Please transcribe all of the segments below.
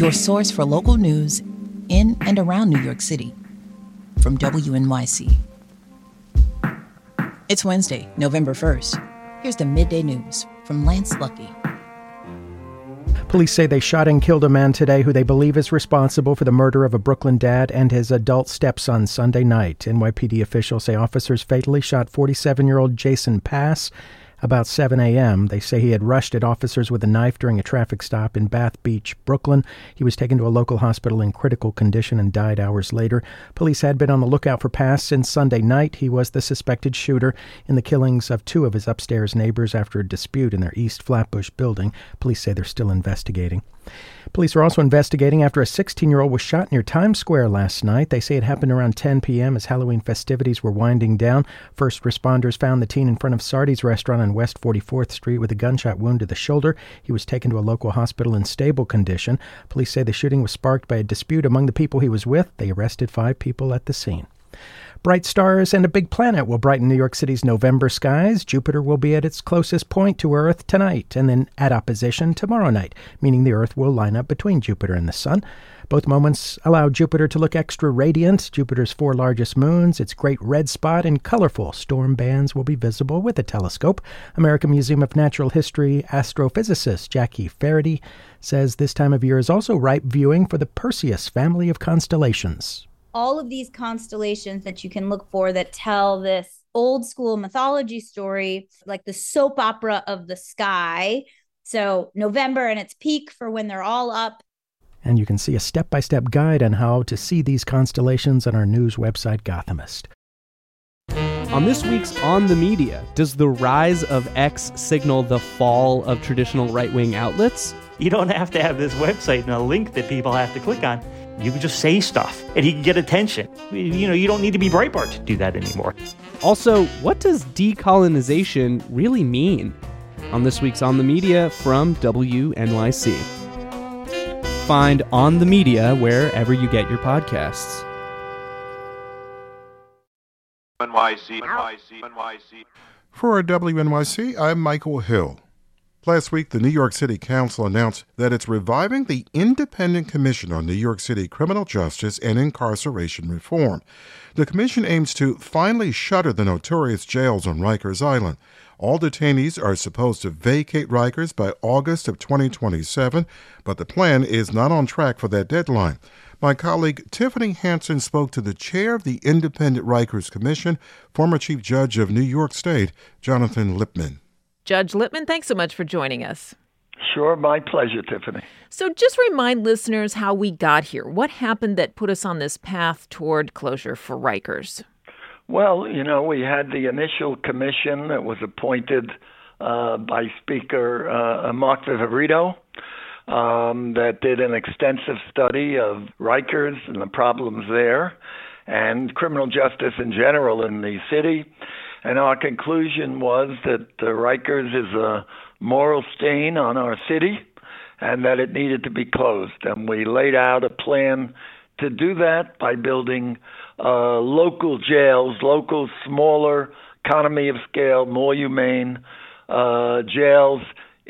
your source for local news in and around New York City from WNYC. It's Wednesday, November 1st. Here's the midday news from Lance Luckey. Police say they shot and killed a man today who they believe is responsible for the murder of a Brooklyn dad and his adult stepson Sunday night. NYPD officials say officers fatally shot 47 year old Jason Pass about 7 a.m. They say he had rushed at officers with a knife during a traffic stop in Bath Beach, Brooklyn. He was taken to a local hospital in critical condition and died hours later. Police had been on the lookout for Pass since Sunday night. He was the suspected shooter in the killings of two of his upstairs neighbors after a dispute in their East Flatbush building. Police say they're still investigating. Police are also investigating after a 16 year old was shot near Times Square last night. They say it happened around 10 p.m. as Halloween festivities were winding down. First responders found the teen in front of Sardi's restaurant on West 44th Street with a gunshot wound to the shoulder. He was taken to a local hospital in stable condition. Police say the shooting was sparked by a dispute among the people he was with. They arrested five people at the scene. Bright stars and a big planet will brighten New York City's November skies. Jupiter will be at its closest point to Earth tonight and then at opposition tomorrow night, meaning the Earth will line up between Jupiter and the Sun. Both moments allow Jupiter to look extra radiant. Jupiter's four largest moons, its great red spot, and colorful storm bands will be visible with a telescope. American Museum of Natural History astrophysicist Jackie Faherty says this time of year is also ripe viewing for the Perseus family of constellations all of these constellations that you can look for that tell this old school mythology story, like the soap opera of the sky. So, November and its peak for when they're all up. And you can see a step by step guide on how to see these constellations on our news website, Gothamist. On this week's On the Media, does the rise of X signal the fall of traditional right wing outlets? You don't have to have this website and a link that people have to click on. You can just say stuff and you can get attention. You know, you don't need to be Breitbart to do that anymore. Also, what does decolonization really mean? On this week's On the Media from WNYC. Find On the Media wherever you get your podcasts. NYC, NYC, NYC. For WNYC, I'm Michael Hill. Last week, the New York City Council announced that it's reviving the Independent Commission on New York City Criminal Justice and Incarceration Reform. The commission aims to finally shutter the notorious jails on Rikers Island. All detainees are supposed to vacate Rikers by August of 2027, but the plan is not on track for that deadline. My colleague Tiffany Hansen spoke to the chair of the Independent Rikers Commission, former Chief Judge of New York State, Jonathan Lippman. Judge Lippman, thanks so much for joining us. Sure, my pleasure, Tiffany. So, just remind listeners how we got here. What happened that put us on this path toward closure for Rikers? Well, you know, we had the initial commission that was appointed uh, by Speaker uh, Mark Viverito um, that did an extensive study of Rikers and the problems there and criminal justice in general in the city. And our conclusion was that uh, Rikers is a moral stain on our city and that it needed to be closed. And we laid out a plan to do that by building uh, local jails, local, smaller, economy of scale, more humane uh, jails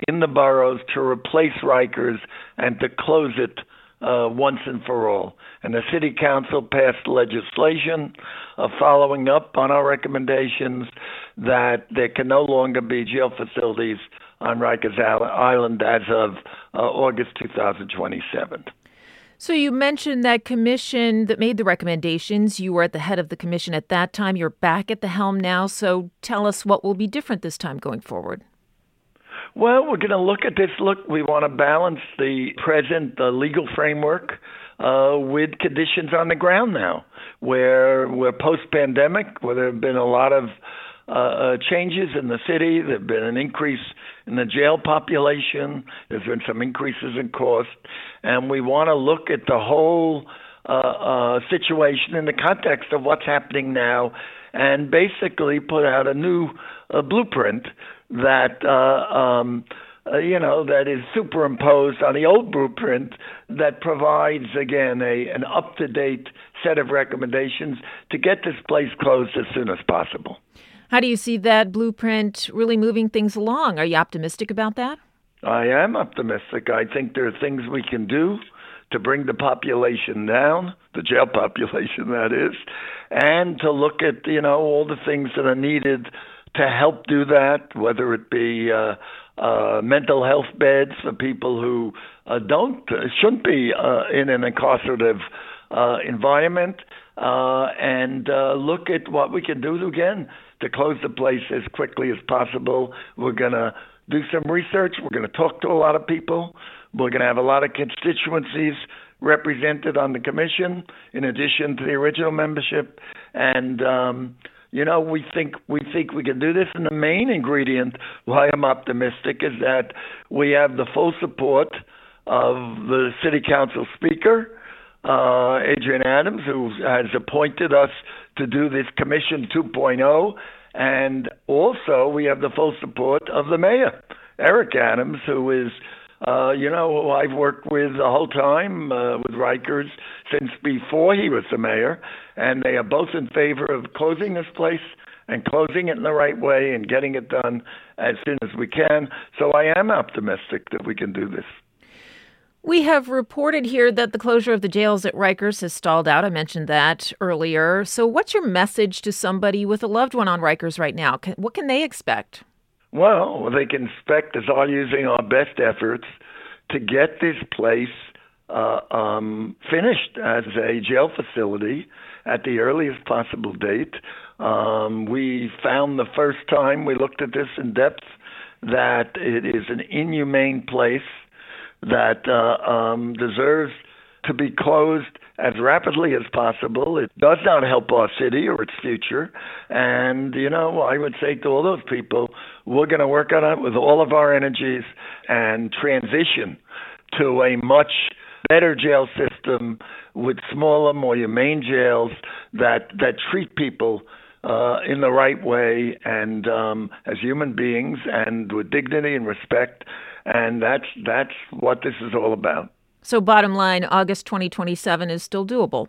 in the boroughs to replace Rikers and to close it uh, once and for all. And the City Council passed legislation uh, following up on our recommendations that there can no longer be jail facilities on Rikers Island as of uh, August 2027. So you mentioned that commission that made the recommendations. You were at the head of the commission at that time. You're back at the helm now. So tell us what will be different this time going forward. Well, we're going to look at this. Look, we want to balance the present the legal framework uh, with conditions on the ground now, where we're post-pandemic, where there have been a lot of uh, uh, changes in the city. There have been an increase in the jail population. There's been some increases in cost, and we want to look at the whole uh, uh, situation in the context of what's happening now, and basically put out a new uh, blueprint that. Uh, um, uh, you know, that is superimposed on the old blueprint that provides, again, a, an up to date set of recommendations to get this place closed as soon as possible. How do you see that blueprint really moving things along? Are you optimistic about that? I am optimistic. I think there are things we can do to bring the population down, the jail population that is, and to look at, you know, all the things that are needed to help do that, whether it be uh, uh, mental health beds for people who uh, don't shouldn't be uh, in an incarcerative uh, environment, uh, and look at what we can do again to close the place as quickly as possible. We're going to do some research. We're going to talk to a lot of people. We're going to have a lot of constituencies represented on the commission, in addition to the original membership. And um, you know, we think we think we can do this. And the main ingredient why I'm optimistic is that we have the full support of the city council speaker, uh, Adrienne Adams, who has appointed us to do this Commission 2.0. And also, we have the full support of the mayor, Eric Adams, who is, uh, you know, who I've worked with the whole time uh, with Rikers since before he was the mayor. And they are both in favor of closing this place and closing it in the right way and getting it done as soon as we can. So I am optimistic that we can do this. We have reported here that the closure of the jails at Rikers has stalled out. I mentioned that earlier. So, what's your message to somebody with a loved one on Rikers right now? What can they expect? Well, what they can expect is all using our best efforts to get this place uh, um, finished as a jail facility at the earliest possible date. Um, we found the first time we looked at this in depth that it is an inhumane place that uh, um, deserves to be closed as rapidly as possible. It does not help our city or its future. And, you know, I would say to all those people, we're going to work on it with all of our energies and transition to a much better jail system with smaller, more humane jails that, that treat people uh, in the right way and um, as human beings and with dignity and respect and that's that's what this is all about. So, bottom line, August 2027 is still doable.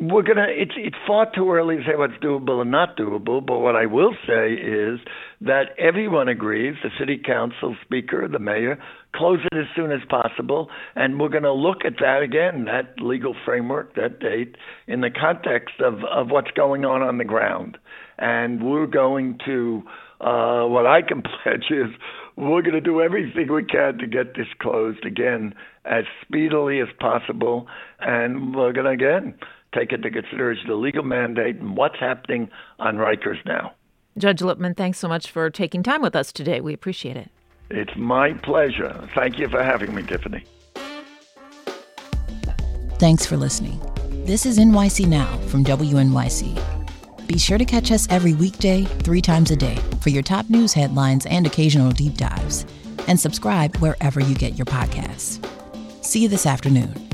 We're gonna. It's it's far too early to say what's doable and not doable. But what I will say is that everyone agrees. The city council speaker, the mayor, close it as soon as possible, and we're going to look at that again, that legal framework, that date, in the context of of what's going on on the ground, and we're going to uh, what I can pledge is we're going to do everything we can to get this closed again as speedily as possible, and we're going to again take into consideration the legal mandate and what's happening on Rikers now. Judge Lippman, thanks so much for taking time with us today. We appreciate it. It's my pleasure. Thank you for having me, Tiffany. Thanks for listening. This is NYC Now from WNYC. Be sure to catch us every weekday, three times a day, for your top news headlines and occasional deep dives. And subscribe wherever you get your podcasts. See you this afternoon.